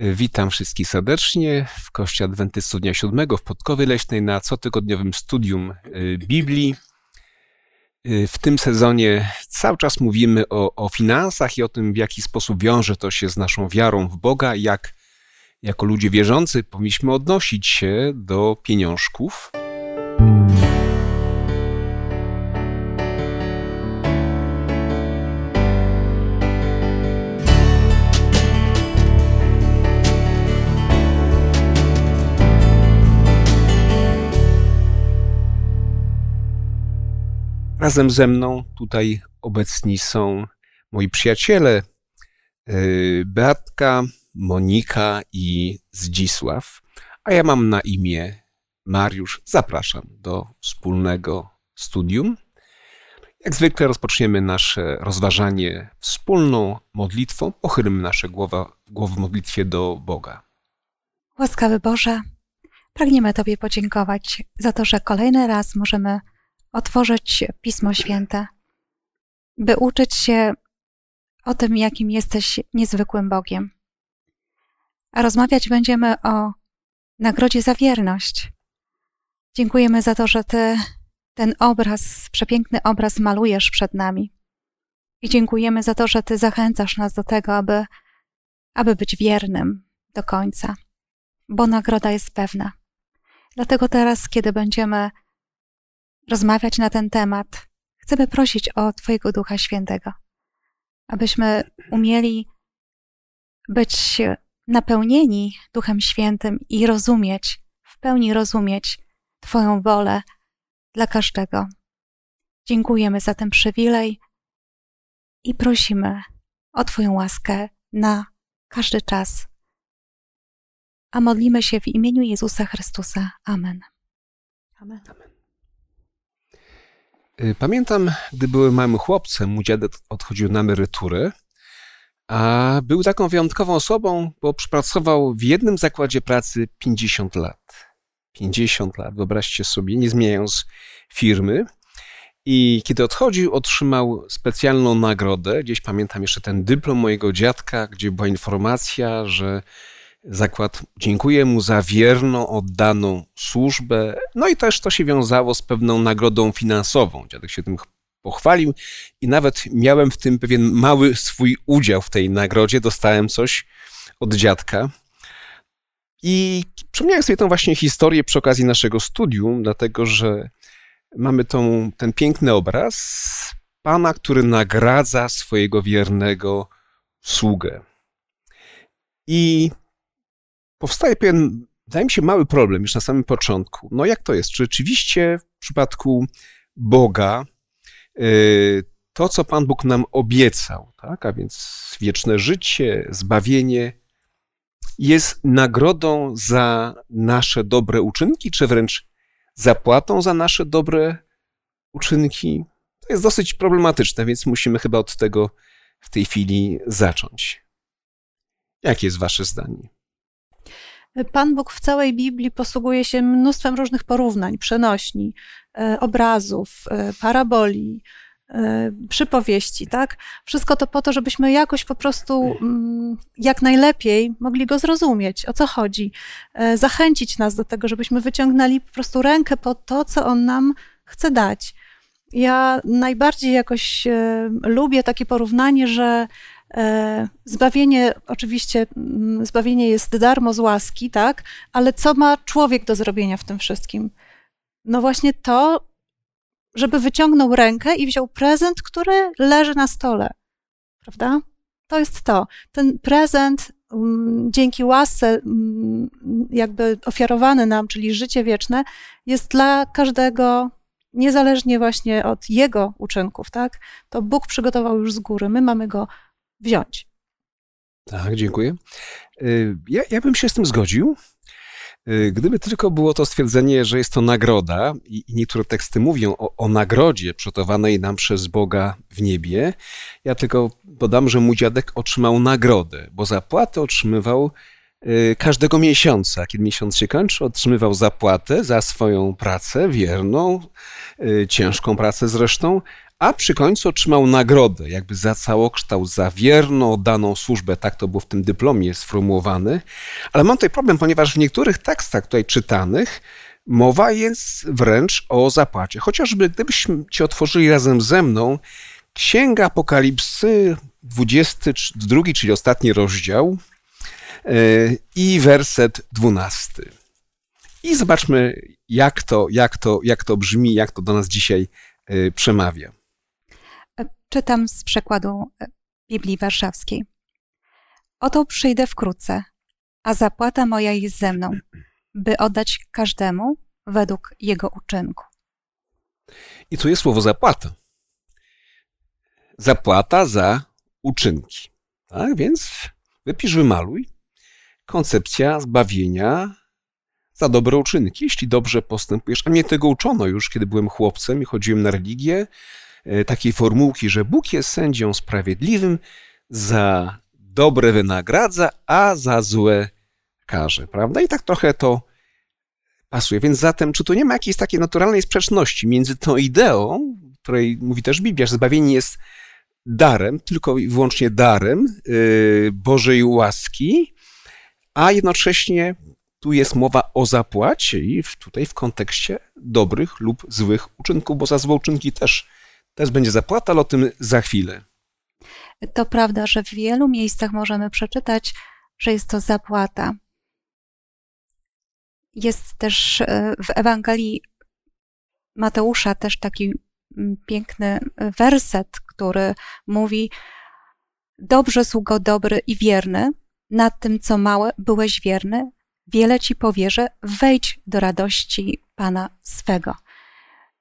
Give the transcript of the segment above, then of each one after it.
Witam wszystkich serdecznie w Kościele Adwentystów Dnia Siódmego w Podkowie Leśnej na cotygodniowym studium y, Biblii. Y, w tym sezonie cały czas mówimy o, o finansach i o tym, w jaki sposób wiąże to się z naszą wiarą w Boga, jak jako ludzie wierzący powinniśmy odnosić się do pieniążków. Razem ze mną tutaj obecni są moi przyjaciele y, Beatka, Monika i Zdzisław, a ja mam na imię Mariusz. Zapraszam do wspólnego studium. Jak zwykle rozpoczniemy nasze rozważanie wspólną modlitwą. Pochylmy nasze głowy, głowy w modlitwie do Boga. Łaskawy Boże, pragniemy Tobie podziękować za to, że kolejny raz możemy otworzyć Pismo Święte, by uczyć się o tym, jakim jesteś niezwykłym Bogiem. A rozmawiać będziemy o nagrodzie za wierność. Dziękujemy za to, że Ty ten obraz, przepiękny obraz malujesz przed nami. I dziękujemy za to, że Ty zachęcasz nas do tego, aby, aby być wiernym do końca, bo nagroda jest pewna. Dlatego teraz, kiedy będziemy rozmawiać na ten temat, chcemy prosić o Twojego Ducha Świętego, abyśmy umieli być napełnieni Duchem Świętym i rozumieć, w pełni rozumieć Twoją wolę dla każdego. Dziękujemy za ten przywilej i prosimy o Twoją łaskę na każdy czas. A modlimy się w imieniu Jezusa Chrystusa. Amen. Amen. Amen. Y, pamiętam, gdy byłem małym chłopcem, mój dziadek odchodził na emeryturę, a był taką wyjątkową osobą, bo przepracował w jednym zakładzie pracy 50 lat. 50 lat, wyobraźcie sobie, nie zmieniając firmy. I kiedy odchodził, otrzymał specjalną nagrodę. Gdzieś pamiętam jeszcze ten dyplom mojego dziadka, gdzie była informacja, że Zakład dziękuję mu za wierną, oddaną służbę. No i też to się wiązało z pewną nagrodą finansową. Dziadek się tym pochwalił i nawet miałem w tym pewien mały swój udział w tej nagrodzie. Dostałem coś od dziadka. I przypomniałem sobie tą właśnie historię przy okazji naszego studium, dlatego że mamy tą, ten piękny obraz pana, który nagradza swojego wiernego sługę. I powstaje pewien, wydaje mi się, mały problem już na samym początku. No jak to jest? Czy rzeczywiście w przypadku Boga y, to, co Pan Bóg nam obiecał, tak, a więc wieczne życie, zbawienie, jest nagrodą za nasze dobre uczynki, czy wręcz zapłatą za nasze dobre uczynki? To jest dosyć problematyczne, więc musimy chyba od tego w tej chwili zacząć. Jakie jest Wasze zdanie? Pan Bóg w całej Biblii posługuje się mnóstwem różnych porównań, przenośni, e, obrazów, e, paraboli, e, przypowieści, tak? Wszystko to po to, żebyśmy jakoś po prostu mm, jak najlepiej mogli go zrozumieć, o co chodzi, zachęcić nas do tego, żebyśmy wyciągnęli po prostu rękę po to, co on nam chce dać. Ja najbardziej jakoś lubię takie porównanie, że zbawienie, oczywiście, mm, zbawienie jest darmo z łaski, tak? Ale co ma człowiek do zrobienia w tym wszystkim? No właśnie to, żeby wyciągnął rękę i wziął prezent, który leży na stole, prawda? To jest to. Ten prezent mm, dzięki łasce mm, jakby ofiarowany nam, czyli życie wieczne, jest dla każdego niezależnie właśnie od jego uczynków, tak? To Bóg przygotował już z góry, my mamy go wziąć. Tak, dziękuję. Y, ja, ja bym się z tym zgodził. Y, gdyby tylko było to stwierdzenie, że jest to nagroda, i niektóre teksty mówią o, o, nagrodzie przygotowanej nam przez Boga w niebie, ja tylko dodam, że mój dziadek otrzymał nagrodę, bo zapłatę otrzymywał y, każdego miesiąca. Kiedy miesiąc się kończy, otrzymywał zapłatę za swoją pracę wierną, ciężką pracę zresztą, a przy końcu otrzymał nagrodę, jakby za całokształt, za wierno daną służbę, tak to było w tym dyplomie sformułowane. Ale mam tutaj problem, ponieważ w niektórych tekstach tutaj czytanych mowa jest wręcz o zapłacie. Chociażby gdybyśmy ci otworzyli razem ze mną Księga Apokalipsy, 22, czyli ostatni rozdział e, i werset 12. I zobaczmy, jak to, jak to, jak to brzmi, jak to do nas dzisiaj e, przemawia. Czytam z przekładu e, Biblii Warszawskiej. Oto przyjdę wkrótce, a zapłata moja jest ze mną, by oddać każdemu według jego uczynku. I tu jest słowo zapłata. Zapłata za uczynki. Tak więc wypisz, wymaluj. Koncepcja zbawienia za dobre uczynki, jeśli dobrze postępujesz. A mnie tego uczono już, kiedy byłem chłopcem i chodziłem na religię. E, takiej formułki, że Bóg jest sędzią sprawiedliwym, za dobre wynagradza, a za złe karze, prawda? I tak trochę to pasuje. Więc zatem, czy tu nie ma jakiejś takiej naturalnej sprzeczności między tą ideą, której mówi też Biblia, że zbawienie jest darem, tylko i wyłącznie darem yy, Bożej łaski, a jednocześnie tu jest mowa o zapłacie i tutaj w kontekście dobrych lub złych uczynków, bo za złe uczynki też, też będzie zapłata, ale o tym za chwilę. To prawda, że w wielu miejscach możemy przeczytać, że jest to zapłata. Jest też e, w Ewangelii Mateusza też taki mm, piękny werset, który mówi: Dobrze, sługo dobry i wierny, nad tym, co małe, byłeś wierny, wiele ci powierzę, wejdź do radości Pana swego.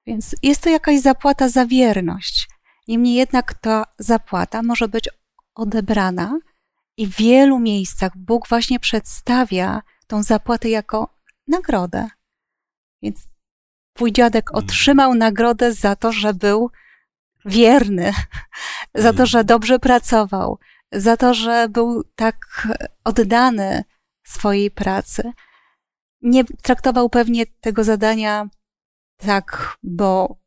Więc jest to jakaś zapłata za wierność. Niemniej jednak ta zapłata może być odebrana i w wielu miejscach Bóg właśnie przedstawia tą zapłatę jako nagrodę. Więc twój dziadek Mhm. otrzymał nagrodę za to, że był wierny, za to, Mhm. że dobrze pracował, za to, że był tak oddany swojej pracy. Nie traktował pewnie tego zadania tak, bo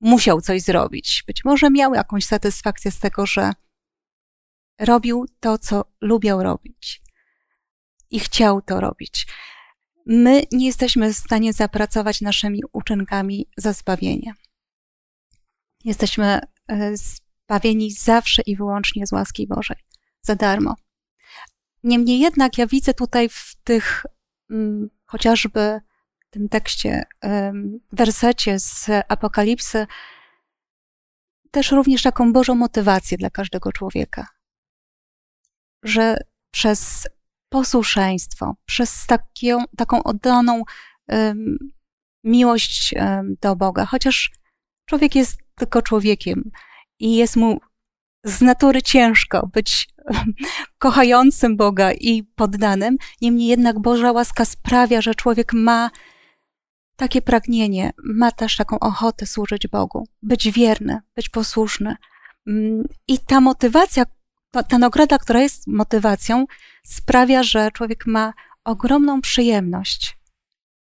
musiał coś zrobić. Być może miał jakąś satysfakcję z tego, że robił to, co lubiał robić i chciał to robić. My nie jesteśmy w stanie zapracować naszymi uczynkami za zbawienie. Jesteśmy e, zbawieni zawsze i wyłącznie z łaski Bożej, za darmo. Niemniej jednak ja widzę tutaj w tych mm, chociażby tym tekście, wersecie z Apokalipsy, też również taką Bożą motywację dla każdego człowieka. Że przez posłuszeństwo, przez taką, taką oddaną em, miłość em, do Boga, chociaż człowiek jest tylko człowiekiem i jest mu z natury ciężko być kochającym Boga i poddanym, niemniej jednak Boża łaska sprawia, że człowiek ma takie pragnienie, ma też taką ochotę służyć Bogu, być wierny, być posłuszny. Mm, I ta motywacja, ta, ta nagroda, która jest motywacją, sprawia, że człowiek ma ogromną przyjemność.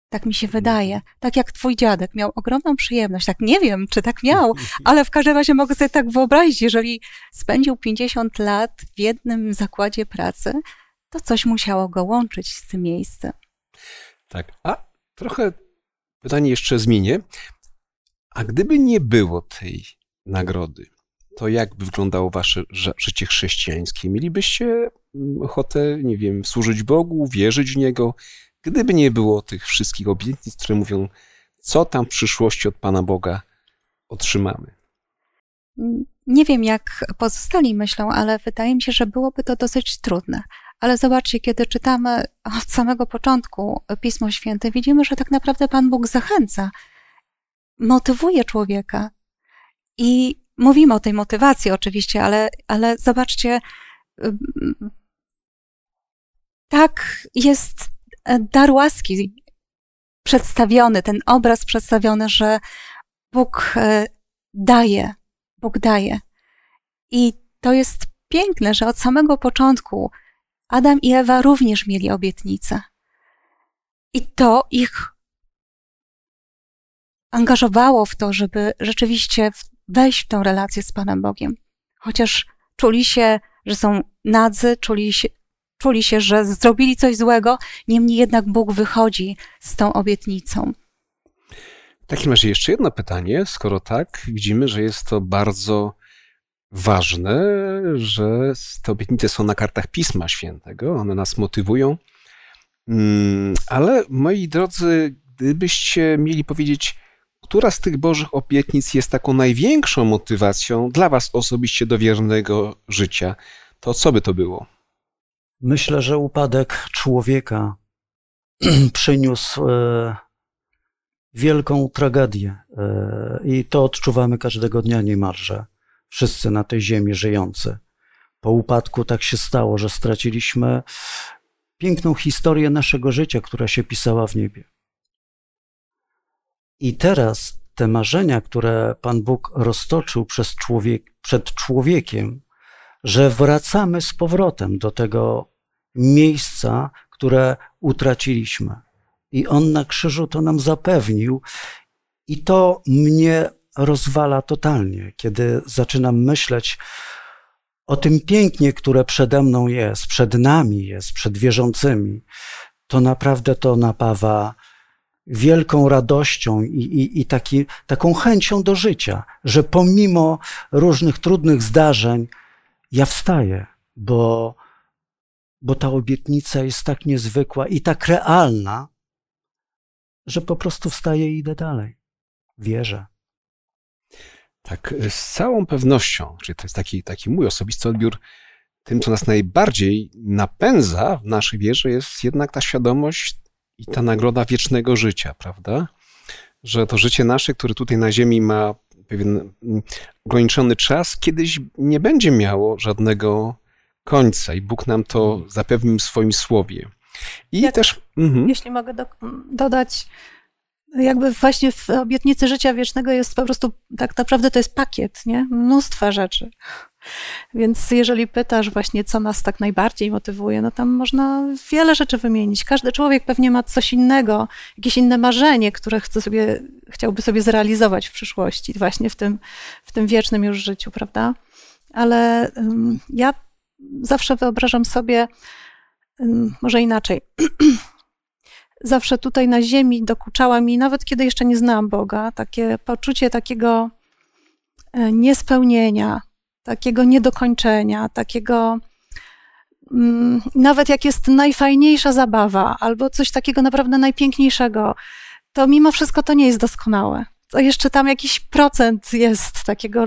Tak mi się wydaje. Tak jak twój dziadek miał ogromną przyjemność. Tak nie wiem, czy tak miał, ale w każdym razie mogę sobie tak wyobrazić, jeżeli spędził 50 lat w jednym zakładzie pracy, to coś musiało go łączyć z tym miejscem. Tak, a trochę pytanie jeszcze zmienię. A gdyby nie było tej nagrody, to jak by wyglądało wasze ży- życie chrześcijańskie? Mielibyście mm, ochotę, nie wiem, służyć Bogu, wierzyć w Niego, gdyby nie było tych wszystkich obietnic, które mówią, co tam w przyszłości od Pana Boga otrzymamy? Nie wiem, jak pozostali myślą, ale wydaje mi się, że byłoby to dosyć trudne. Ale zobaczcie, kiedy czytamy od samego początku Pismo Święte, widzimy, że tak naprawdę Pan Bóg zachęca, motywuje człowieka. I mówimy o tej motywacji oczywiście, ale, ale zobaczcie, tak jest dar łaski przedstawiony, ten obraz przedstawiony, że Bóg e, daje, Bóg daje. I to jest piękne, że od samego początku Adam i Ewa również mieli obietnicę. I to ich angażowało w to, żeby rzeczywiście wejść w tą relację z Panem Bogiem. Chociaż czuli się, że są nadzy, czuli się, czuli się, że zrobili coś złego, niemniej jednak Bóg wychodzi z tą obietnicą. W takim razie jeszcze jedno pytanie. Skoro tak, widzimy, że jest to bardzo ważne, że te obietnice są na kartach Pisma Świętego, one nas motywują. Mm, ale moi drodzy, gdybyście mieli powiedzieć, która z tych Bożych obietnic jest taką największą motywacją dla Was osobiście do wiernego życia, to co by to było? Myślę, że upadek człowieka przyniósł e, wielką tragedię e, i to odczuwamy każdego dnia niemalże, wszyscy na tej ziemi żyjący. Po upadku tak się stało, że straciliśmy piękną historię naszego życia, która się pisała w niebie. I teraz te marzenia, które Pan Bóg roztoczył człowiek, przed człowiekiem, że wracamy z powrotem do tego miejsca, które utraciliśmy. I On na krzyżu to nam zapewnił, i to mnie rozwala totalnie, kiedy zaczynam myśleć o tym pięknie, które przede mną jest, przed nami jest, przed wierzącymi. To naprawdę to napawa wielką radością i, i, i taki, taką chęcią do życia, że pomimo różnych trudnych zdarzeń, ja wstaję, bo, bo ta obietnica jest tak niezwykła i tak realna, że po prostu wstaję i idę dalej. Wierzę. Tak, z całą pewnością, czyli to jest taki, taki mój osobisty odbiór, tym, co nas najbardziej napędza w naszej wierze, jest jednak ta świadomość i ta nagroda wiecznego życia, prawda? Że to życie nasze, które tutaj na Ziemi ma pewien mm, ograniczony czas, kiedyś nie będzie miało żadnego końca i Bóg nam to zapewnił w swoim słowie. I Jak, też. Mhm. Jeśli mogę do, dodać, jakby właśnie w obietnicy życia wiecznego jest po prostu, tak naprawdę to jest pakiet, nie? Mnóstwa rzeczy. Więc jeżeli pytasz właśnie, co nas tak najbardziej motywuje, no tam można wiele rzeczy wymienić. Każdy człowiek pewnie ma coś innego, jakieś inne marzenie, które chce sobie, chciałby sobie zrealizować w przyszłości, właśnie w tym, w tym wiecznym już życiu, prawda? Ale um, ja zawsze wyobrażam sobie, um, może inaczej. zawsze tutaj na ziemi dokuczała mi, nawet kiedy jeszcze nie znałam Boga, takie poczucie takiego e, niespełnienia, takiego niedokończenia, takiego mm, nawet jak jest najfajniejsza zabawa albo coś takiego naprawdę najpiękniejszego, to mimo wszystko to nie jest doskonałe. To jeszcze tam jakiś procent jest takiego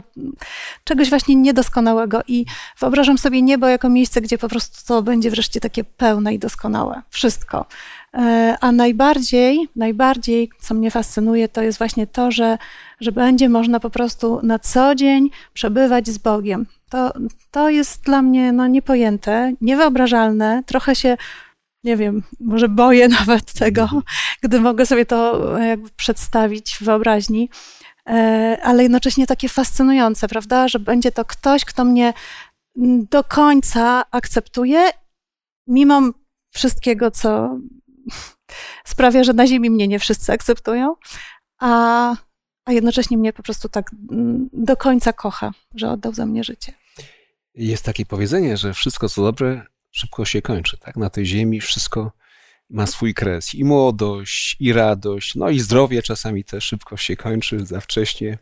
czegoś właśnie niedoskonałego i wyobrażam sobie niebo jako miejsce, gdzie po prostu to będzie wreszcie takie pełne i doskonałe. Wszystko. E, a najbardziej, najbardziej, co mnie fascynuje, to jest właśnie to, że, że będzie można po prostu na co dzień przebywać z Bogiem. To, to jest dla mnie no, niepojęte, niewyobrażalne. Trochę się, nie wiem, może boję nawet tego, mhm. gdy mogę sobie to jakby przedstawić w wyobraźni, e, ale jednocześnie takie fascynujące, prawda, że będzie to ktoś, kto mnie do końca akceptuje, mimo wszystkiego, co sprawia, że na ziemi mnie nie wszyscy akceptują, a, a jednocześnie mnie po prostu tak do końca kocha, że oddał za mnie życie. Jest takie powiedzenie, że wszystko co dobre szybko się kończy. Tak? Na tej ziemi wszystko ma swój kres. I młodość, i radość, no i zdrowie czasami też szybko się kończy, za wcześnie.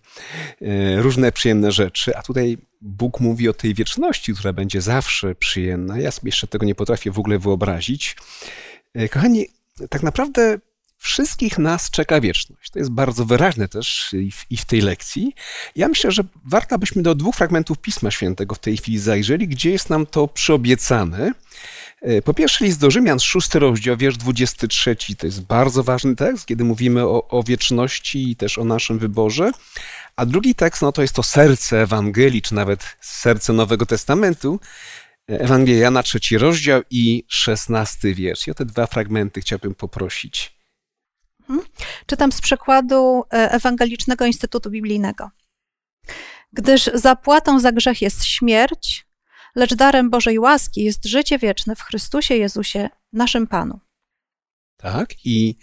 E, różne przyjemne rzeczy. A tutaj Bóg mówi o tej wieczności, która będzie zawsze przyjemna. Ja sobie jeszcze tego nie potrafię w ogóle wyobrazić. E, kochani, tak naprawdę wszystkich nas czeka wieczność. To jest bardzo wyraźne też i w, i w, tej lekcji. Ja myślę, że warto byśmy do dwóch fragmentów Pisma Świętego w tej chwili zajrzeli, gdzie jest nam to przyobiecane. E, po pierwsze list do Rzymian, szósty rozdział, wiersz 23, to jest bardzo ważny tekst, kiedy mówimy o, o wieczności i też o naszym wyborze. A drugi tekst, no to jest to serce Ewangelii, czy nawet serce Nowego Testamentu, Ewangelia Jana, trzeci rozdział i szesnasty wiersz. I o te dwa fragmenty chciałbym poprosić. Czytam z przekładu e, Ewangelicznego Instytutu Biblijnego. Gdyż zapłatą za grzech jest śmierć, lecz darem Bożej łaski jest życie wieczne w Chrystusie Jezusie, naszym Panu. Tak, i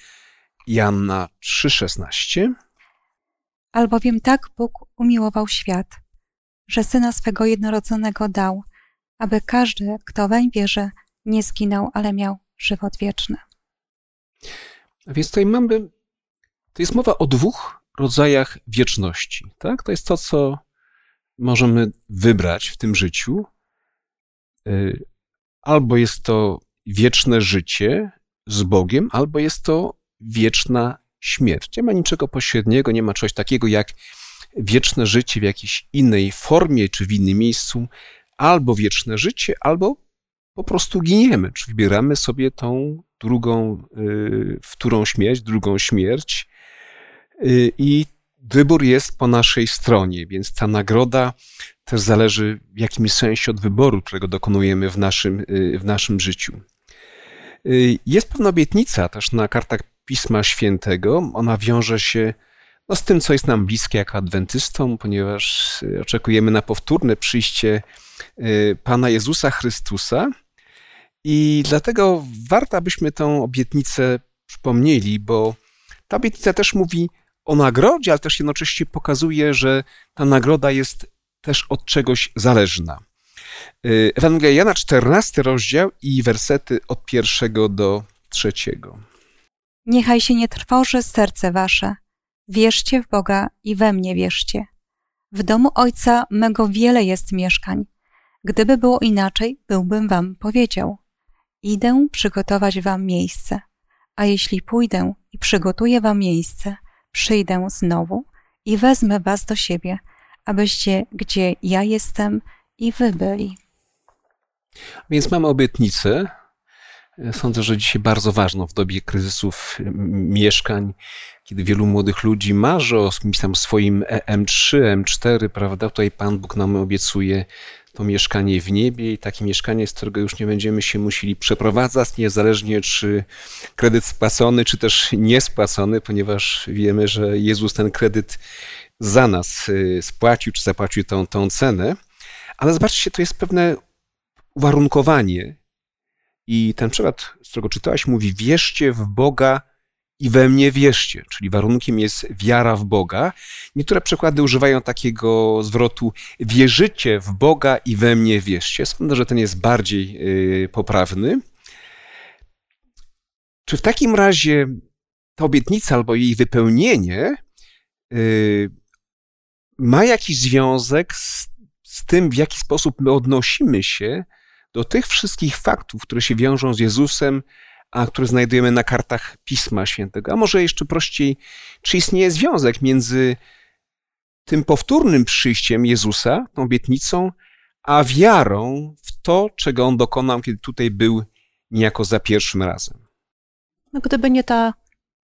Janna 3,16. Albowiem tak Bóg umiłował świat, że syna swego jednorodzonego dał, aby każdy, kto weń wierzy, nie zginął, ale miał żywot wieczny. Więc tutaj mamy, to jest mowa o dwóch rodzajach wieczności. Tak? To jest to, co możemy wybrać w tym życiu. Y, albo jest to wieczne życie z Bogiem, albo jest to wieczna śmierć. Nie ma niczego pośredniego, nie ma czegoś takiego jak wieczne życie w jakiejś innej formie czy w innym miejscu, albo wieczne życie, albo po prostu giniemy, czy wybieramy sobie tą drugą, y, wtórą śmierć, drugą śmierć y, i wybór jest po naszej stronie, więc ta nagroda też zależy w jakimś sensie od wyboru, którego dokonujemy w naszym, y, w naszym życiu. Jest pewna obietnica też na kartach Pisma Świętego. Ona wiąże się no, z tym, co jest nam bliskie jako adwentystom, ponieważ oczekujemy na powtórne przyjście Pana Jezusa Chrystusa. I dlatego warto, abyśmy tę obietnicę przypomnieli, bo ta obietnica też mówi o nagrodzie, ale też jednocześnie pokazuje, że ta nagroda jest też od czegoś zależna. Y, Ewangelia Jana, 14 rozdział i wersety od pierwszego do trzeciego. Niechaj się nie trwoży serce wasze. Wierzcie w Boga i we mnie wierzcie. W domu Ojca mego wiele jest mieszkań. Gdyby było inaczej, byłbym wam powiedział. Idę przygotować wam miejsce, a jeśli pójdę i przygotuję wam miejsce, przyjdę znowu i wezmę was do siebie, abyście gdzie ja jestem i wy byli. Więc mamy obietnicę. Sądzę, że dzisiaj bardzo ważną w dobie kryzysów mieszkań, kiedy wielu młodych ludzi marzy o tam swoim M3, M4, prawda? Tutaj Pan Bóg nam obiecuje to mieszkanie w niebie i takie mieszkanie, z którego już nie będziemy się musieli przeprowadzać, niezależnie czy kredyt spłacony, czy też niespłacony, ponieważ wiemy, że Jezus ten kredyt za nas y, spłacił, czy zapłacił tą, tą cenę. Ale zobaczcie, to jest pewne uwarunkowanie. I ten przykład, z którego czytałaś, mówi: Wierzcie w Boga i we mnie wierzcie, czyli warunkiem jest wiara w Boga. Niektóre przykłady używają takiego zwrotu wierzycie w Boga i we mnie wierzcie. Sądzę, że ten jest bardziej yy, poprawny. Czy w takim razie ta obietnica albo jej wypełnienie yy, ma jakiś związek z, z tym, w jaki sposób my odnosimy się do tych wszystkich faktów, które się wiążą z Jezusem, a które znajdujemy na kartach Pisma Świętego. A może jeszcze prościej, czy istnieje związek między tym powtórnym przyjściem Jezusa, tą obietnicą, a wiarą w to, czego On dokonał, kiedy tutaj był niejako za pierwszym razem. No, gdyby nie ta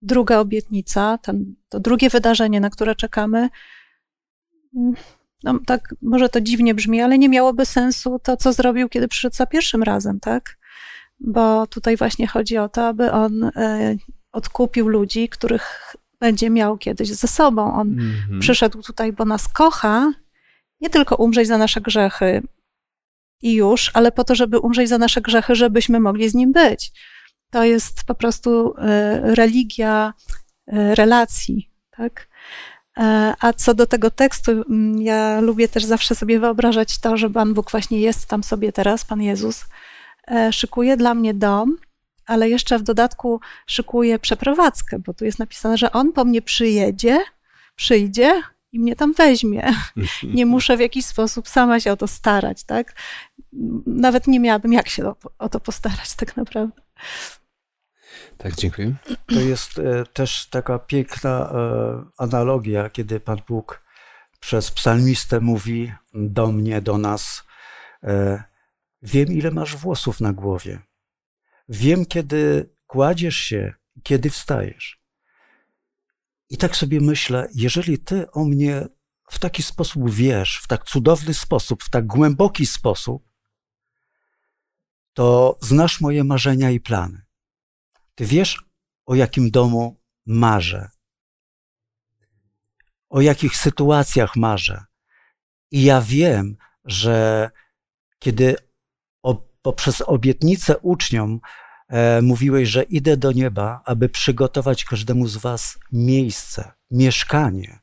druga obietnica, ten, to drugie wydarzenie, na które czekamy, no, tak może to dziwnie brzmi, ale nie miałoby sensu to, co zrobił, kiedy przyszedł za pierwszym razem, tak? Bo tutaj właśnie chodzi o to, aby on e, odkupił ludzi, których będzie miał kiedyś ze sobą. On mm-hmm. przyszedł tutaj, bo nas kocha, nie tylko umrzeć za nasze grzechy i już, ale po to, żeby umrzeć za nasze grzechy, żebyśmy mogli z nim być. To jest po prostu e, religia e, relacji, tak? A co do tego tekstu, mm, ja lubię też zawsze sobie wyobrażać to, że Pan Bóg właśnie jest tam sobie teraz, Pan Jezus, szykuje dla mnie dom, ale jeszcze w dodatku szykuje przeprowadzkę, bo tu jest napisane, że on po mnie przyjedzie, przyjdzie i mnie tam weźmie. Nie muszę w jakiś sposób sama się o to starać, tak? Nawet nie miałabym jak się o to postarać tak naprawdę. Tak, dziękuję. To jest e, też taka piękna e, analogia, kiedy Pan Bóg przez psalmistę mówi do mnie, do nas, Wiem, ile masz włosów na głowie. Wiem, kiedy kładziesz się, kiedy wstajesz. I tak sobie myślę, jeżeli ty o mnie w taki sposób wiesz, w tak cudowny sposób, w tak głęboki sposób, to znasz moje marzenia i plany. Ty wiesz, o jakim domu marzę, o jakich sytuacjach marzę. I ja wiem, że kiedy poprzez obietnicę uczniom e, mówiłeś, że idę do nieba, aby przygotować każdemu z Was miejsce, mieszkanie.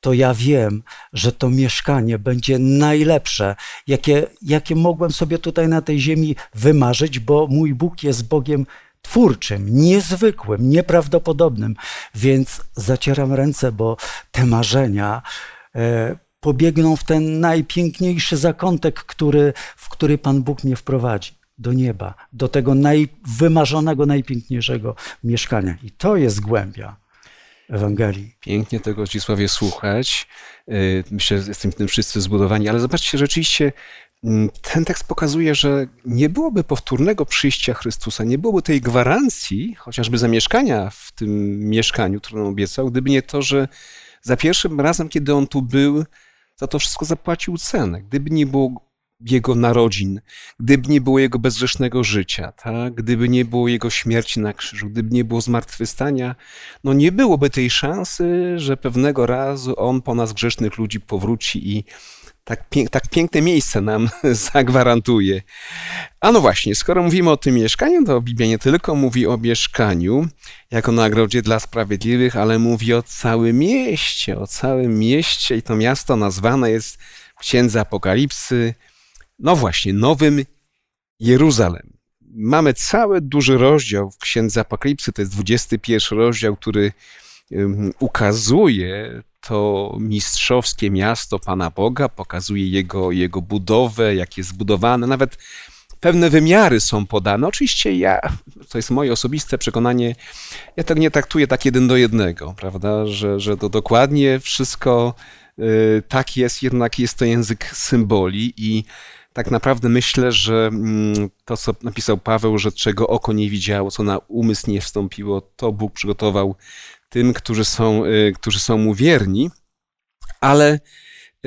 to ja wiem, że to mieszkanie będzie najlepsze, jakie, jakie mogłem sobie tutaj na tej ziemi wymarzyć, bo mój Bóg jest Bogiem twórczym, niezwykłym, nieprawdopodobnym. Więc zacieram ręce, bo te marzenia e, pobiegną w ten najpiękniejszy zakątek, który, w który Pan Bóg mnie wprowadzi. Do nieba, do tego najwymarzonego, najpiękniejszego mieszkania. I to jest głębia Ewangelii. Pięknie tego Zdzisławie słuchać. Y, myślę, że jesteśmy tym wszyscy zbudowani, ale zobaczcie, rzeczywiście mm, ten tekst pokazuje, że nie byłoby powtórnego przyjścia Chrystusa, nie byłoby tej gwarancji, chociażby zamieszkania w tym mieszkaniu, które on obiecał, gdyby nie to, że za pierwszym razem, kiedy on tu był, za to wszystko zapłacił cenę. Gdyby nie było jego narodzin, gdyby nie było jego bezgrzesznego życia, tak? gdyby nie było jego śmierci na krzyżu, gdyby nie było zmartwychwstania, no nie byłoby tej szansy, że pewnego razu on po nas grzesznych ludzi powróci i tak, pięk, tak piękne miejsce nam zagwarantuje. A no właśnie, skoro mówimy o tym mieszkaniu, to Biblia nie tylko mówi o mieszkaniu jako nagrodzie dla sprawiedliwych, ale mówi o całym mieście, o całym mieście i to miasto nazwane jest w Księdze Apokalipsy no właśnie, Nowym Jeruzalem. Mamy cały duży rozdział w Księdze Apokalipsy, to jest 21 rozdział, który ukazuje to mistrzowskie miasto Pana Boga, pokazuje jego, jego budowę, jak jest zbudowane, nawet pewne wymiary są podane. Oczywiście ja, to jest moje osobiste przekonanie, ja tak nie traktuję tak jeden do jednego, prawda, że, że to dokładnie wszystko y, tak jest, jednak jest to język symboli i tak naprawdę myślę, że mm, to, co napisał Paweł, że czego oko nie widziało, co na umysł nie wstąpiło, to Bóg przygotował tym, którzy są, y, którzy są mu wierni. Ale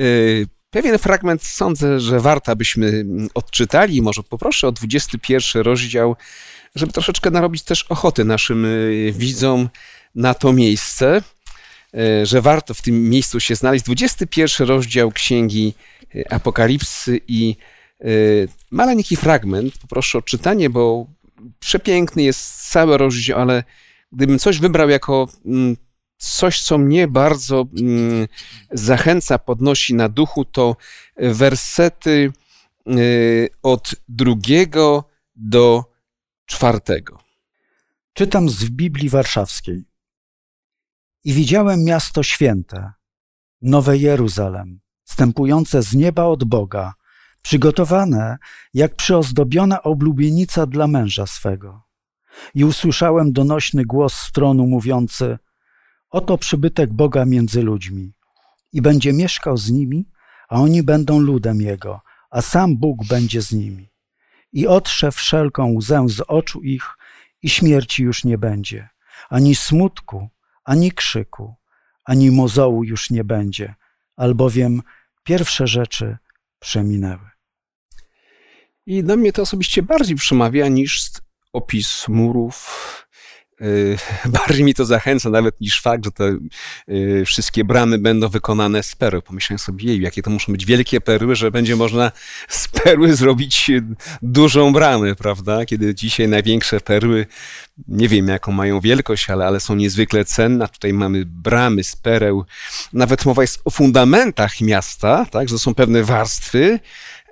y, pewien fragment sądzę, że warto, abyśmy mm, odczytali. Może poproszę o 21 rozdział, żeby troszeczkę narobić też ochoty naszym y, widzom na to miejsce, że warto w tym miejscu się znaleźć. 21 rozdział Księgi Apokalipsy i maleńki fragment, poproszę o czytanie, bo przepiękny jest cały rozdział, ale gdybym coś wybrał jako mm, coś, co mnie bardzo mm, zachęca, podnosi na duchu, to wersety y, od drugiego do czwartego. Czytam z Biblii Warszawskiej. I widziałem miasto święte, Nowe Jeruzalem, stępujące z nieba od Boga, przygotowane jak przyozdobiona oblubienica dla męża swego. I usłyszałem donośny głos z tronu mówiący: Oto przybytek Boga między ludźmi, i będzie mieszkał z nimi, a oni będą ludem Jego, a sam Bóg będzie z nimi. I otrze wszelką łzę z oczu ich, i śmierci już nie będzie, ani smutku, ani krzyku, ani mozołu już nie będzie, albowiem pierwsze rzeczy przeminęły. I do mnie to osobiście bardziej przemawia niż opis murów. Y, bardziej mi to zachęca nawet niż fakt, że te y, wszystkie bramy będą wykonane z perły. Pomyślałem sobie, jej, jakie to muszą być wielkie perły, że będzie można z perły zrobić dużą bramę, prawda? Kiedy dzisiaj największe perły, nie wiem jaką mają wielkość, ale, ale są niezwykle cenne. Tutaj mamy bramy z pereł. Nawet mowa jest o fundamentach miasta, tak? Że są pewne warstwy,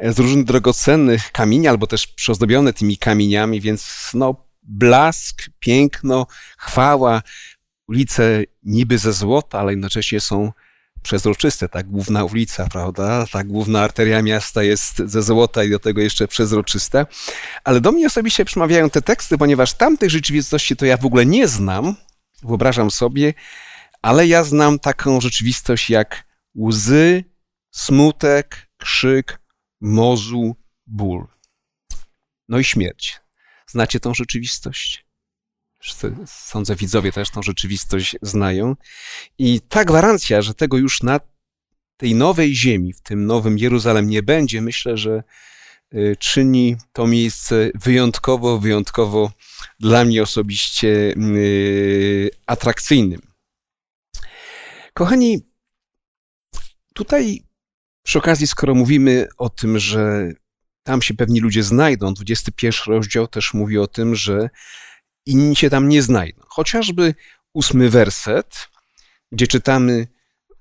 z różnych drogocennych kamieni, albo też przyozdobione tymi kamieniami, więc no, blask, piękno, chwała, ulice niby ze złota, ale jednocześnie są przezroczyste. Ta główna ulica, prawda? Ta główna arteria miasta jest ze złota i do tego jeszcze przezroczysta. Ale do mnie osobiście przemawiają te teksty, ponieważ tamtej rzeczywistości to ja w ogóle nie znam, wyobrażam sobie, ale ja znam taką rzeczywistość jak łzy, smutek, krzyk, mozu, ból. No i śmierć. Znacie tą rzeczywistość? Sądzę, widzowie też tą rzeczywistość znają. I ta gwarancja, że tego już na tej nowej ziemi, w tym nowym Jeruzalem nie będzie, myślę, że y, czyni to miejsce wyjątkowo, wyjątkowo dla mnie osobiście y, atrakcyjnym. Kochani, tutaj przy okazji, skoro mówimy o tym, że tam się pewni ludzie znajdą, 21 rozdział też mówi o tym, że inni się tam nie znajdą. Chociażby ósmy werset, gdzie czytamy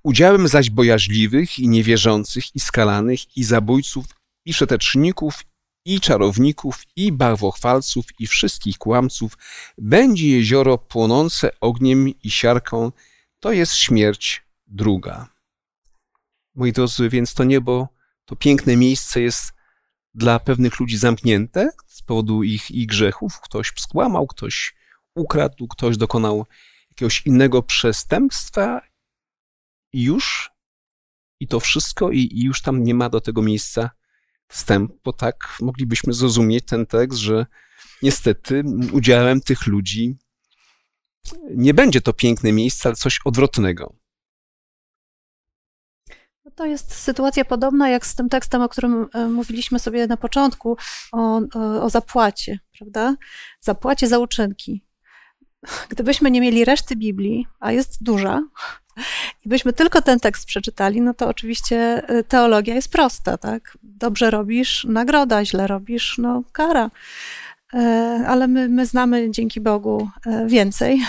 Udziałem zaś bojaźliwych i niewierzących, i skalanych, i zabójców, i przeteczników, i czarowników, i barwochwalców, i wszystkich kłamców będzie jezioro płonące ogniem i siarką, to jest śmierć druga. Moi drodzy, więc to niebo, to piękne miejsce jest dla pewnych ludzi zamknięte z powodu ich, ich grzechów. Ktoś skłamał, ktoś ukradł, ktoś dokonał jakiegoś innego przestępstwa i już i to wszystko i, i już tam nie ma do tego miejsca wstępu, bo tak moglibyśmy zrozumieć ten tekst, że niestety udziałem tych ludzi nie będzie to piękne miejsce, ale coś odwrotnego. To jest sytuacja podobna jak z tym tekstem, o którym e, mówiliśmy sobie na początku, o, o, o zapłacie, prawda? Zapłacie za uczynki. Gdybyśmy nie mieli reszty Biblii, a jest duża, i byśmy tylko ten tekst przeczytali, no to oczywiście e, teologia jest prosta, tak? Dobrze robisz, nagroda, źle robisz, no kara. E, ale my, my znamy dzięki Bogu więcej.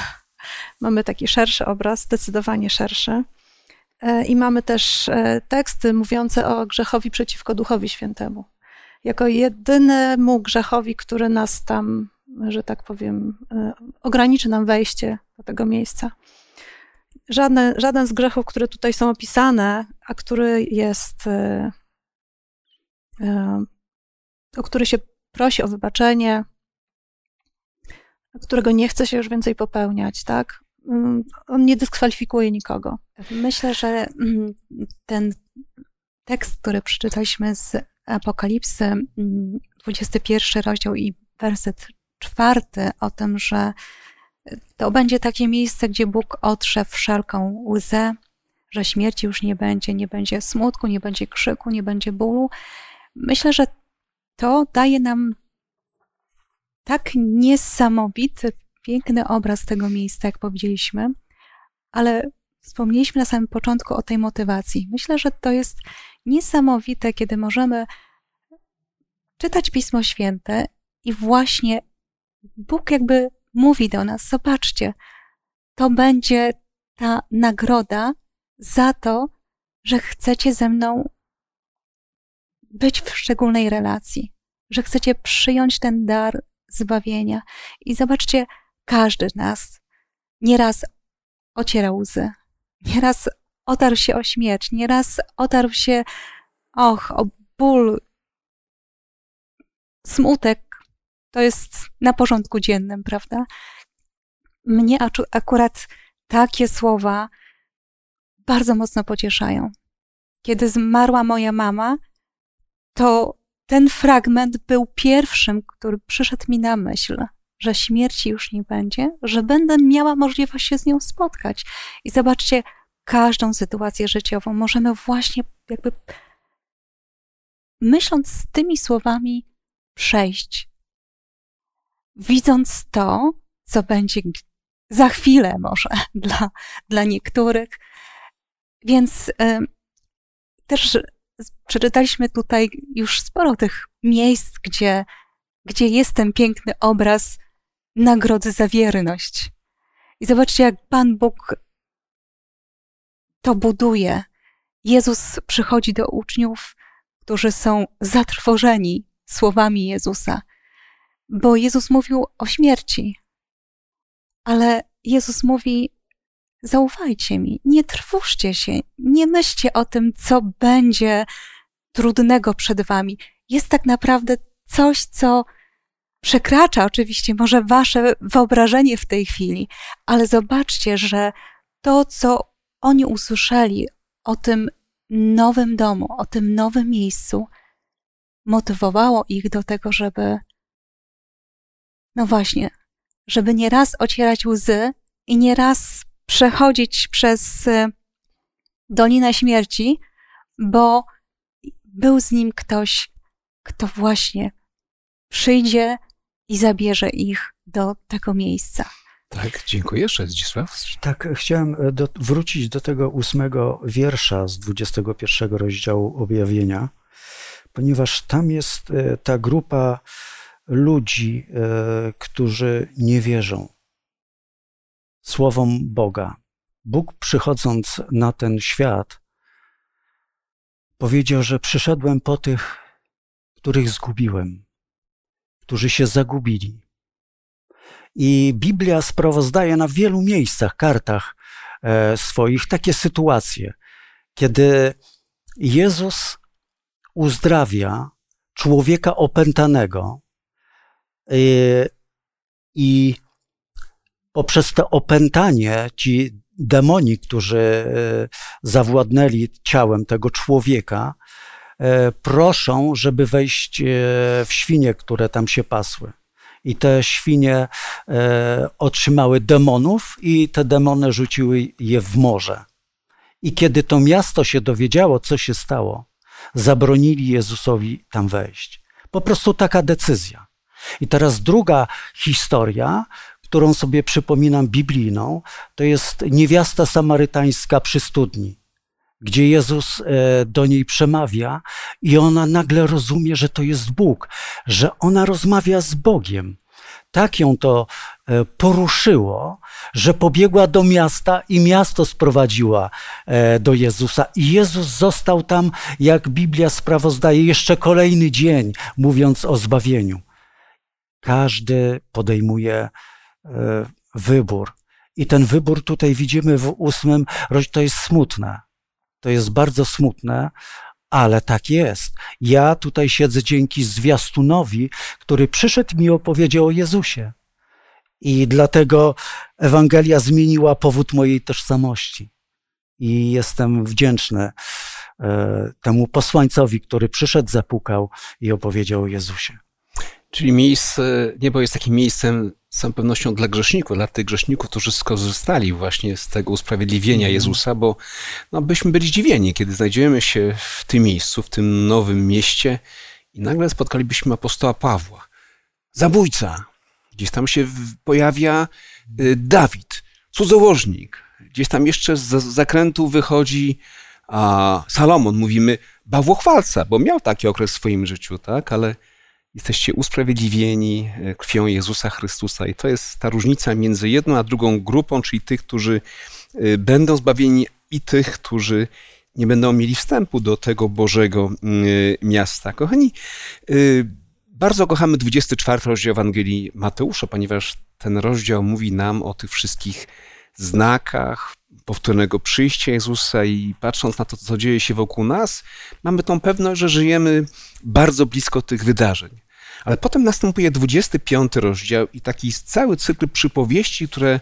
Mamy taki szerszy obraz, zdecydowanie szerszy. E, I mamy też e, teksty mówiące o grzechowi przeciwko Duchowi Świętemu. Jako jedynemu grzechowi, który nas tam, że tak powiem, e, ograniczy nam wejście do tego miejsca. Żadne, żaden z grzechów, które tutaj są opisane, a który jest, o który się prosi o wybaczenie, którego nie chce się już więcej popełniać, tak? Mm, on nie dyskwalifikuje nikogo. Myślę, że mm, ten tekst, który przeczytaliśmy z Apokalipsy, 21 mm, rozdział i werset czwarty, o tym, że to będzie takie miejsce, gdzie Bóg otrze wszelką łzę, że śmierci już nie będzie, nie będzie smutku, nie będzie krzyku, nie będzie bólu. Myślę, że to daje nam tak niesamowity piękny obraz tego miejsca, jak powiedzieliśmy, ale wspomnieliśmy na samym początku o tej motywacji. Myślę, że to jest niesamowite, kiedy możemy czytać Pismo Święte i właśnie Bóg jakby mówi do nas: Zobaczcie, to będzie ta nagroda za to, że chcecie ze mną być w szczególnej relacji, że chcecie przyjąć ten dar zbawienia. I zobaczcie, każdy z nas nieraz ocierał łzy, nieraz otarł się o śmierć, nieraz otarł się, och, o ból, smutek. To jest na porządku dziennym, prawda? Mnie akurat takie słowa bardzo mocno pocieszają. Kiedy zmarła moja mama, to ten fragment był pierwszym, który przyszedł mi na myśl że śmierci już nie będzie, że będę miała możliwość się z nią spotkać. I zobaczcie, każdą sytuację życiową możemy właśnie jakby myśląc z tymi słowami przejść. Widząc to, co będzie za chwilę może dla, dla niektórych. Więc y, też przeczytaliśmy tutaj już sporo tych miejsc, gdzie, gdzie jest ten piękny obraz nagrody za wierność. I zobaczcie, jak Pan Bóg to buduje. Jezus przychodzi do uczniów, którzy są zatrwożeni słowami Jezusa, bo Jezus mówił o śmierci. Ale Jezus mówi: Zaufajcie mi, nie trwóżcie się, nie myślcie o tym, co będzie trudnego przed wami. Jest tak naprawdę coś, co przekracza oczywiście może wasze wyobrażenie w tej chwili, ale zobaczcie, że to, co oni usłyszeli o tym nowym domu, o tym nowym miejscu, motywowało ich do tego, żeby, no właśnie, żeby nieraz ocierać łzy i nieraz przechodzić przez e, Dolinę Śmierci, bo był z nim ktoś, kto właśnie przyjdzie i zabierze ich do tego miejsca. Tak, dziękuję. Zdzisław. Tak, chciałem e, do, wrócić do tego ósmego wiersza z 21 rozdziału objawienia, ponieważ tam jest e, ta grupa ludzi, e, którzy nie wierzą słowom Boga. Bóg przychodząc na ten świat, powiedział, że przyszedłem po tych, których zgubiłem, którzy się zagubili. I Biblia sprawozdaje na wielu miejscach, kartach e, swoich takie sytuacje, kiedy Jezus uzdrawia człowieka opętanego e, i poprzez to opętanie ci demoni, którzy e, zawładnęli ciałem tego człowieka, proszą, żeby wejść w świnie, które tam się pasły i te świnie e, otrzymały demonów i te demony rzuciły je w morze. I kiedy to miasto się dowiedziało, co się stało, zabronili Jezusowi tam wejść. Po prostu taka decyzja. I teraz druga historia, którą sobie przypominam biblijną, to jest niewiasta samarytańska przy studni, gdzie Jezus e, do niej przemawia i ona nagle rozumie, że to jest Bóg, że ona rozmawia z Bogiem tak ją to e, poruszyło, że pobiegła do miasta i miasto sprowadziła e, do Jezusa. I Jezus został tam, jak Biblia sprawozdaje, jeszcze kolejny dzień, mówiąc o zbawieniu. Każdy podejmuje wybór. I ten wybór tutaj widzimy w ósmym, to jest smutne. To jest bardzo smutne, ale tak jest. Ja tutaj siedzę dzięki zwiastunowi, który przyszedł mi opowiedział o Jezusie. I dlatego Ewangelia zmieniła powód mojej tożsamości. I jestem wdzięczny e, temu posłańcowi, który przyszedł, zapukał i opowiedział o Jezusie. Czyli miejsce, niebo jest takim miejscem z całą pewnością dla grzeszników, dla tych grzeszników, którzy skorzystali właśnie z tego usprawiedliwienia mhm. Jezusa, bo no, byśmy byli zdziwieni, kiedy znajdziemy się w tym miejscu, w tym nowym mieście i nagle spotkalibyśmy apostoła Pawła. Zabójca. Gdzieś tam się pojawia y, Dawid, cudzołożnik. Gdzieś tam jeszcze z zakrętu wychodzi a Salomon, mówimy, bawłochwalca, bo miał taki okres w swoim życiu, tak, ale Jesteście usprawiedliwieni e, krwią Jezusa Chrystusa. I to jest ta różnica między jedną a drugą grupą, czyli tych, którzy e, będą zbawieni i tych, którzy nie będą mieli wstępu do tego Bożego e, miasta. Kochani, bardzo kochamy 24 rozdział Ewangelii Mateusza, ponieważ ten rozdział mówi nam o tych wszystkich znakach powtórnego przyjścia Jezusa i patrząc na to, co dzieje się wokół nas, mamy tą pewność, że żyjemy bardzo blisko tych wydarzeń. Ale potem następuje 25 rozdział i taki cały cykl przypowieści, które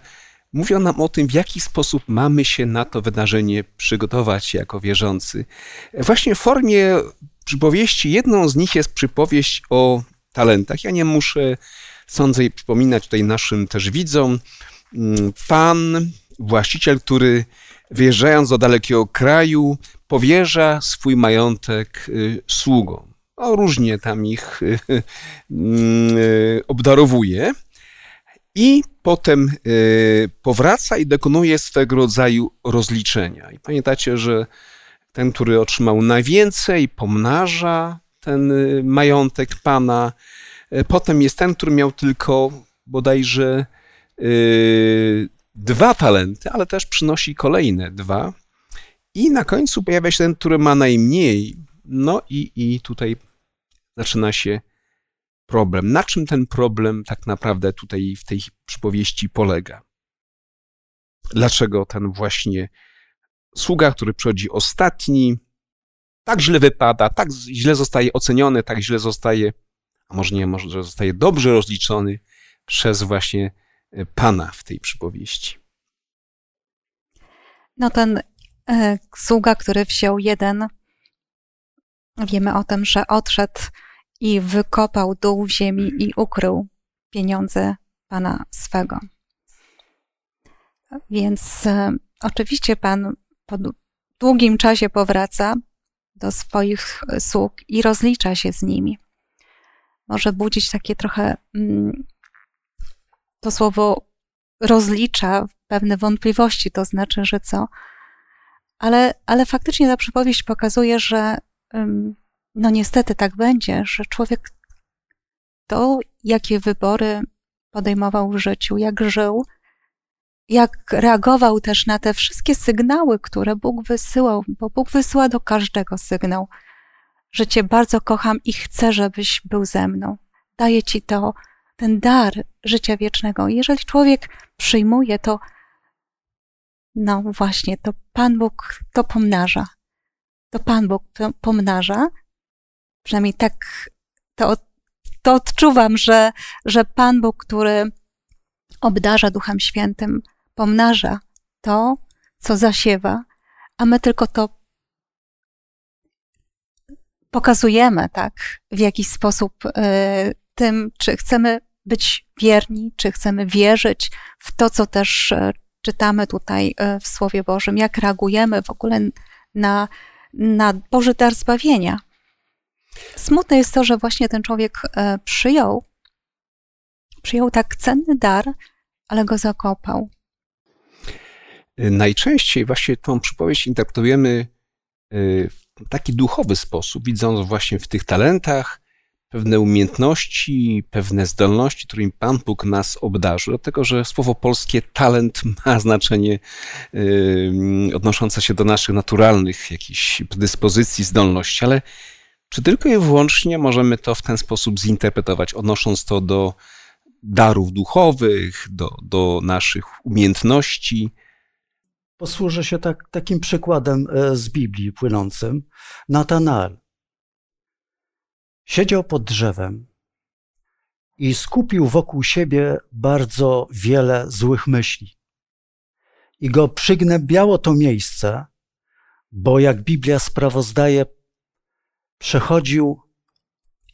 mówią nam o tym, w jaki sposób mamy się na to wydarzenie przygotować jako wierzący. Właśnie w formie przypowieści, jedną z nich jest przypowieść o talentach. Ja nie muszę, sądzę, i przypominać tutaj naszym też widzom. Pan, właściciel, który wyjeżdżając do dalekiego kraju, powierza swój majątek y, sługom no, różnie tam ich y, y, obdarowuje. I potem y, powraca i dokonuje swego rodzaju rozliczenia. I pamiętacie, że ten, który otrzymał najwięcej, pomnaża ten majątek pana. Potem jest ten, który miał tylko bodajże dwa talenty, ale też przynosi kolejne dwa. I na końcu pojawia się ten, który ma najmniej. No i, i tutaj zaczyna się problem. Na czym ten problem tak naprawdę tutaj w tej przypowieści polega? Dlaczego ten właśnie sługa, który przychodzi ostatni, tak źle wypada, tak źle zostaje oceniony, tak źle zostaje, a może nie, może zostaje dobrze rozliczony przez właśnie e, Pana w tej przypowieści. No ten e, sługa, który wziął jeden, wiemy o tym, że odszedł i wykopał dół w ziemi i ukrył pieniądze pana swego. Więc e, oczywiście pan po długim czasie powraca do swoich sług i rozlicza się z nimi. Może budzić takie trochę mm, to słowo rozlicza pewne wątpliwości, to znaczy, że co? Ale, ale faktycznie ta przypowieść pokazuje, że no niestety tak będzie, że człowiek to, jakie wybory podejmował w życiu, jak żył, jak reagował też na te wszystkie sygnały, które Bóg wysyłał, bo Bóg wysyła do każdego sygnał, że Cię bardzo kocham i chcę, żebyś był ze mną. Daję Ci to, ten dar życia wiecznego. Jeżeli człowiek przyjmuje to, no właśnie, to Pan Bóg to pomnaża. To Pan Bóg pomnaża. Przynajmniej tak to, to odczuwam, że, że Pan Bóg, który obdarza Duchem Świętym, pomnaża to, co zasiewa, a my tylko to pokazujemy, tak, w jakiś sposób y, tym, czy chcemy być wierni, czy chcemy wierzyć w to, co też y, czytamy tutaj y, w Słowie Bożym, jak reagujemy w ogóle na, na Boży dar zbawienia. Smutne jest to, że właśnie ten człowiek przyjął, przyjął tak cenny dar, ale go zakopał. Najczęściej właśnie tą przypowieść interpretujemy y, w taki duchowy sposób, widząc właśnie w tych talentach pewne umiejętności, pewne zdolności, którymi Pan Bóg nas obdarzył. Dlatego, że słowo polskie talent ma znaczenie odnoszące się do naszych naturalnych jakichś predyspozycji, zdolności, ale czy tylko i wyłącznie możemy to w ten sposób zinterpretować, odnosząc to do darów duchowych, do, do naszych umiejętności, Posłużę się tak, takim przykładem e, z Biblii płynącym. Natanael siedział pod drzewem i skupił wokół siebie bardzo wiele złych myśli. I go przygnębiało to miejsce, bo jak Biblia sprawozdaje, przechodził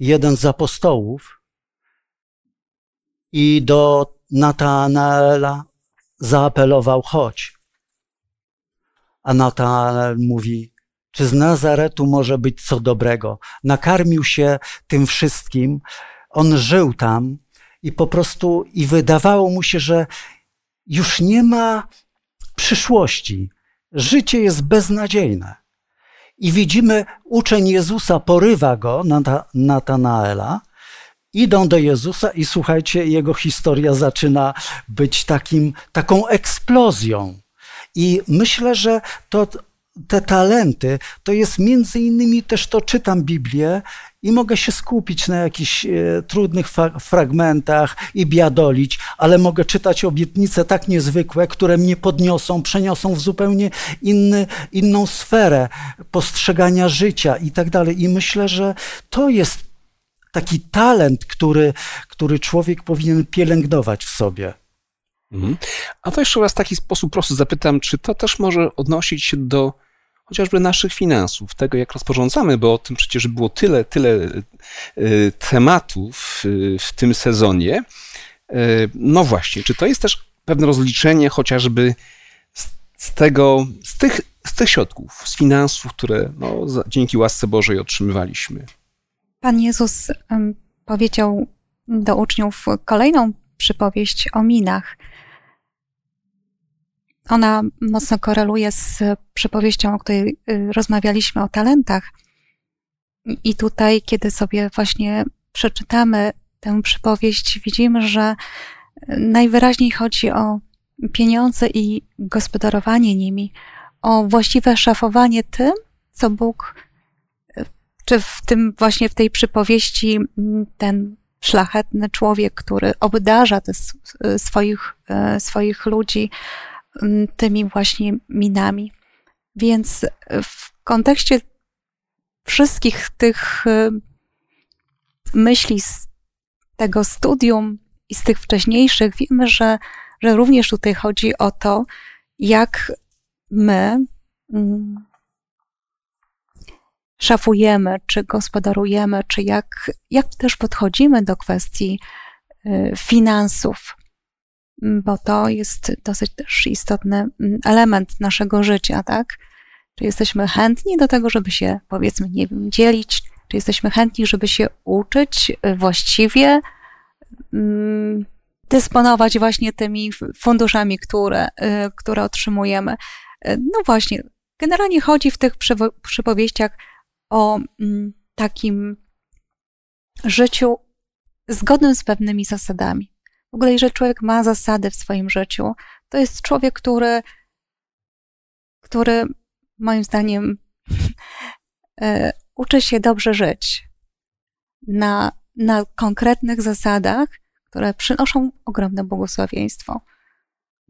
jeden z apostołów i do Natanaela zaapelował: chodź. A Natanael mówi, czy z Nazaretu może być co dobrego? Nakarmił się tym wszystkim, on żył tam i po prostu, i wydawało mu się, że już nie ma przyszłości. Życie jest beznadziejne. I widzimy, uczeń Jezusa porywa go, Natanaela, idą do Jezusa i słuchajcie, jego historia zaczyna być takim, taką eksplozją. I myślę, że to, te talenty to jest między innymi też to czytam Biblię i mogę się skupić na jakichś e, trudnych fragmentach i biadolić, ale mogę czytać obietnice tak niezwykłe, które mnie podniosą, przeniosą w zupełnie inny, inną sferę postrzegania życia i tak dalej. I myślę, że to jest taki talent, który, który człowiek powinien pielęgnować w sobie. Mhm. A to jeszcze raz w taki sposób prosty zapytam, czy to też może odnosić się do chociażby naszych finansów, tego jak rozporządzamy, bo o tym przecież było tyle, tyle y, tematów y, w tym sezonie. Y, no właśnie, czy to jest też pewne rozliczenie chociażby z, z tego, z tych, z tych środków, z finansów, które no, dzięki łasce Bożej otrzymywaliśmy? Pan Jezus powiedział do uczniów kolejną przypowieść o minach. Ona mocno koreluje z przypowieścią, o której y, rozmawialiśmy o talentach. I tutaj, kiedy sobie właśnie przeczytamy tę przypowieść, widzimy, że najwyraźniej chodzi o pieniądze i gospodarowanie nimi, o właściwe szafowanie tym, co Bóg, czy w tym właśnie w tej przypowieści ten szlachetny człowiek, który obdarza swoich, swoich ludzi tymi właśnie minami. Więc w kontekście wszystkich tych e, myśli z tego studium i z tych wcześniejszych, wiemy, że, że również tutaj chodzi o to, jak my szafujemy, czy gospodarujemy, czy jak, jak też podchodzimy do kwestii y, finansów, mm, bo to jest dosyć też istotny mm, element naszego życia, tak? Czy jesteśmy chętni do tego, żeby się, powiedzmy, nie wiem, dzielić, czy jesteśmy chętni, żeby się uczyć y, właściwie, mm, dysponować właśnie tymi funduszami, które, y, które otrzymujemy. No właśnie, generalnie chodzi w tych przypowieściach o mm, takim życiu zgodnym z pewnymi zasadami. W ogóle, jeżeli człowiek ma zasady w swoim życiu, To jest człowiek, który, który moim zdaniem e, uczy się dobrze żyć na, na konkretnych zasadach, które przynoszą ogromne błogosławieństwo.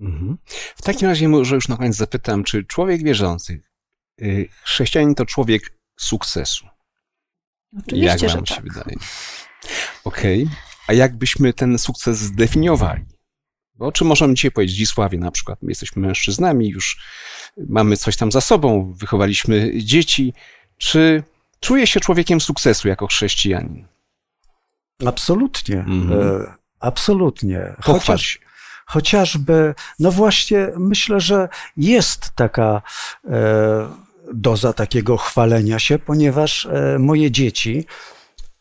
Mhm. W takim razie może już na koniec zapytam, czy człowiek wierzący, y, chrześcijanin to człowiek sukcesu? Oczywiście, jak że wam tak. się wydaje? Okej. Okay. A jak byśmy ten sukces zdefiniowali? Bo o czym możemy dzisiaj powiedzieć? Zdzisławie na przykład. My jesteśmy mężczyznami, już mamy coś tam za sobą, wychowaliśmy dzieci. Czy czuje się człowiekiem sukcesu jako chrześcijanin? Absolutnie. Mhm. E, absolutnie. Pochwal Chociaż, chociażby, no właśnie, myślę, że jest taka e, doza takiego chwalenia się, ponieważ e, moje dzieci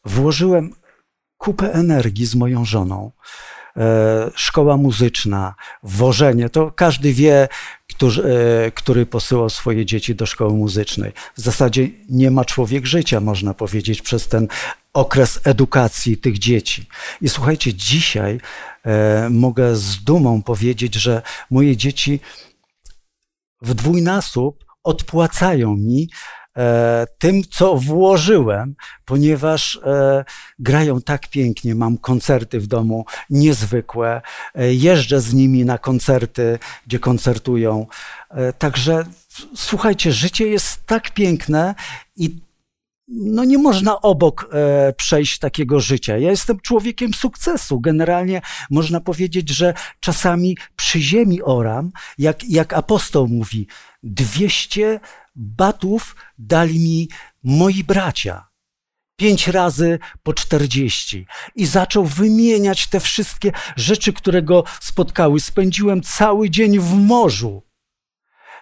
włożyłem kupę energii z moją żoną. E, szkoła muzyczna, wożenie, to każdy wie, którzy, e, który posyłał swoje dzieci do szkoły muzycznej. W zasadzie nie ma człowiek życia, można powiedzieć, przez ten okres edukacji tych dzieci. I słuchajcie, dzisiaj e, mogę z dumą powiedzieć, że moje dzieci w dwójnasób odpłacają mi tym, co włożyłem, ponieważ e, grają tak pięknie. Mam koncerty w domu niezwykłe. E, jeżdżę z nimi na koncerty, gdzie koncertują. E, także słuchajcie, życie jest tak piękne i no nie można obok e, przejść takiego życia. Ja jestem człowiekiem sukcesu. Generalnie można powiedzieć, że czasami przy ziemi oram, jak, jak apostoł mówi, 200 batów dali mi moi bracia. Pięć razy po czterdzieści. I zaczął wymieniać te wszystkie rzeczy, które go spotkały. Spędziłem cały dzień w morzu.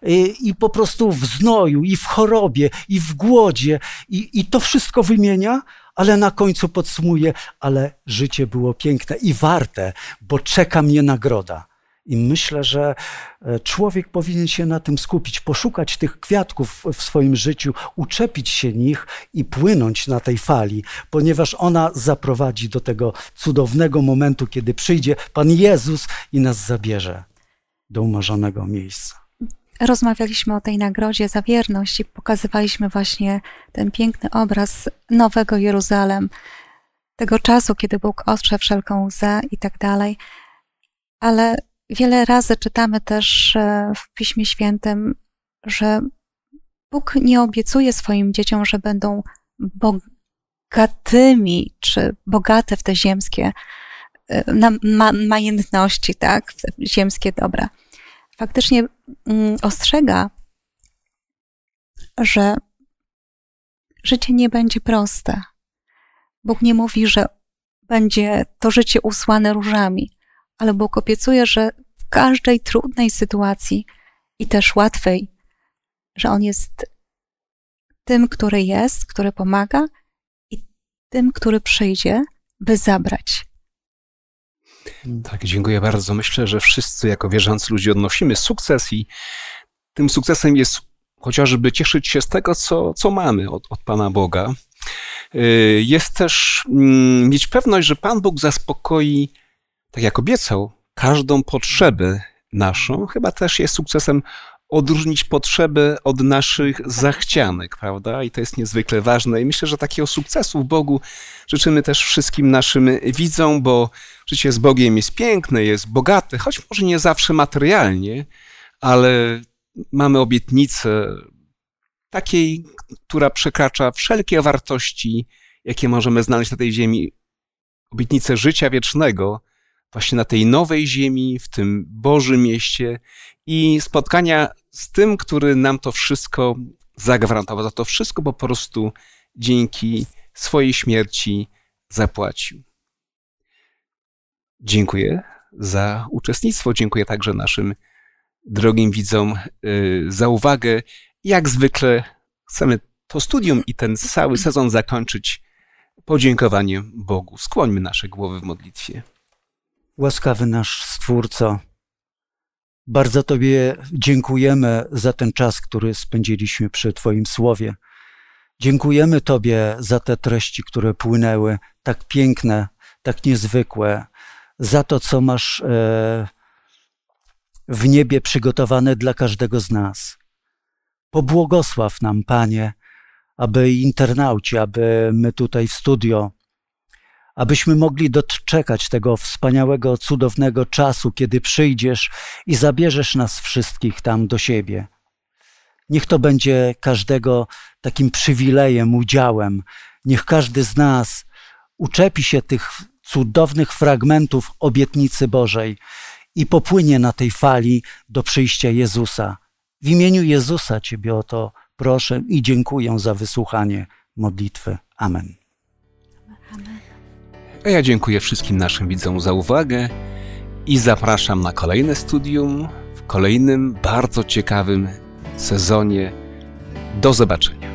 I, I po prostu w znoju, i w chorobie, i w głodzie. I, I to wszystko wymienia, ale na końcu podsumuje, ale życie było piękne i warte, bo czeka mnie nagroda. I myślę, że e, człowiek powinien się na tym skupić, poszukać tych kwiatków w swoim życiu, uczepić się nich i płynąć na tej fali, ponieważ ona zaprowadzi do tego cudownego momentu, kiedy przyjdzie Pan Jezus i nas zabierze do umarzonego miejsca. Rozmawialiśmy o tej nagrodzie za wierność i pokazywaliśmy właśnie ten piękny obraz nowego Jeruzalem, tego czasu, kiedy Bóg ostrze wszelką łzę i tak dalej. Ale wiele razy czytamy też e, w Piśmie Świętym, że Bóg nie obiecuje swoim dzieciom, że będą bogatymi czy bogate w te ziemskie e, na ma majętności, tak, w te ziemskie dobra. Faktycznie mm, ostrzega, że życie nie będzie proste. Bóg nie mówi, że będzie to życie usłane różami, ale Bóg obiecuje, że każdej trudnej sytuacji i też łatwej, że On jest tym, który jest, który pomaga i tym, który przyjdzie, by zabrać. Tak, dziękuję bardzo. Myślę, że wszyscy jako wierzący ludzie odnosimy sukces i tym sukcesem jest chociażby cieszyć się z tego, co, co mamy od, od Pana Boga. Jest też mm, mieć pewność, że Pan Bóg zaspokoi, tak jak obiecał, każdą potrzebę naszą. Chyba też jest sukcesem odróżnić potrzeby od naszych zachcianek, prawda? I to jest niezwykle ważne. I myślę, że takiego sukcesu w Bogu życzymy też wszystkim naszym widzom, bo życie z Bogiem jest piękne, jest bogate, choć może nie zawsze materialnie, ale mamy obietnicę takiej, która przekracza wszelkie wartości, jakie możemy znaleźć na tej ziemi. Obietnicę życia wiecznego, właśnie na tej nowej ziemi, w tym Bożym mieście i spotkania z tym, który nam to wszystko zagwarantował. Za to wszystko po prostu dzięki swojej śmierci zapłacił. Dziękuję za uczestnictwo. Dziękuję także naszym drogim widzom y, za uwagę. Jak zwykle chcemy to studium i ten cały sezon zakończyć podziękowaniem Bogu. Skłońmy nasze głowy w modlitwie. Łaskawy nasz Stwórco, bardzo Tobie dziękujemy za ten czas, który spędziliśmy przy Twoim słowie. Dziękujemy Tobie za te treści, które płynęły, tak piękne, tak niezwykłe, za to, co masz e, w niebie przygotowane dla każdego z nas. Pobłogosław nam, Panie, aby internauci, aby my tutaj w studio, abyśmy mogli doczekać tego wspaniałego, cudownego czasu, kiedy przyjdziesz i zabierzesz nas wszystkich tam do siebie. Niech to będzie każdego takim przywilejem, udziałem. Niech każdy z nas uczepi się tych cudownych fragmentów obietnicy Bożej i popłynie na tej fali do przyjścia Jezusa. W imieniu Jezusa Ciebie o to proszę i dziękuję za wysłuchanie modlitwy. Amen. A ja dziękuję wszystkim naszym widzom za uwagę i zapraszam na kolejne studium w kolejnym bardzo ciekawym sezonie. Do zobaczenia.